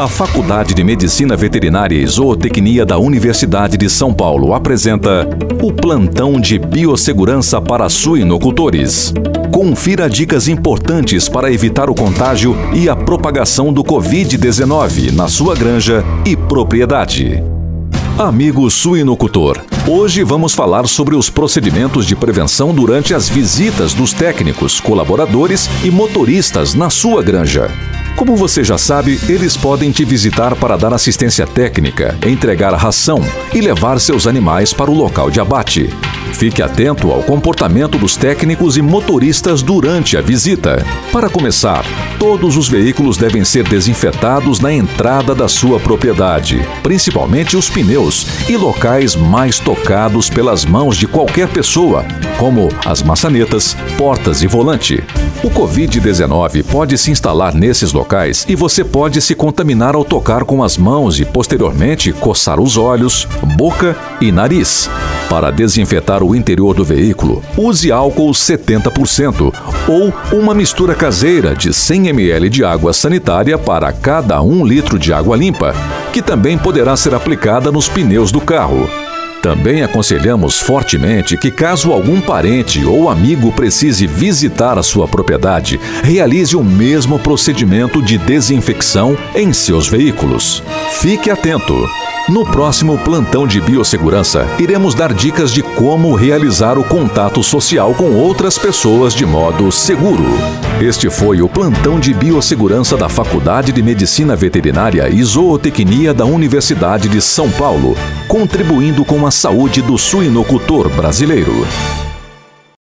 A Faculdade de Medicina Veterinária e Zootecnia da Universidade de São Paulo apresenta o Plantão de Biossegurança para Suinocultores. Confira dicas importantes para evitar o contágio e a propagação do Covid-19 na sua granja e propriedade. Amigo suinocultor, hoje vamos falar sobre os procedimentos de prevenção durante as visitas dos técnicos, colaboradores e motoristas na sua granja. Como você já sabe, eles podem te visitar para dar assistência técnica, entregar ração e levar seus animais para o local de abate. Fique atento ao comportamento dos técnicos e motoristas durante a visita. Para começar, todos os veículos devem ser desinfetados na entrada da sua propriedade, principalmente os pneus e locais mais tocados pelas mãos de qualquer pessoa, como as maçanetas, portas e volante. O Covid-19 pode se instalar nesses locais e você pode se contaminar ao tocar com as mãos e, posteriormente, coçar os olhos, boca e nariz. Para desinfetar o interior do veículo, use álcool 70% ou uma mistura caseira de 100 ml de água sanitária para cada 1 litro de água limpa, que também poderá ser aplicada nos pneus do carro. Também aconselhamos fortemente que, caso algum parente ou amigo precise visitar a sua propriedade, realize o mesmo procedimento de desinfecção em seus veículos. Fique atento! No próximo plantão de biossegurança, iremos dar dicas de como realizar o contato social com outras pessoas de modo seguro. Este foi o plantão de biossegurança da Faculdade de Medicina Veterinária e Zootecnia da Universidade de São Paulo, contribuindo com a saúde do suinocultor brasileiro.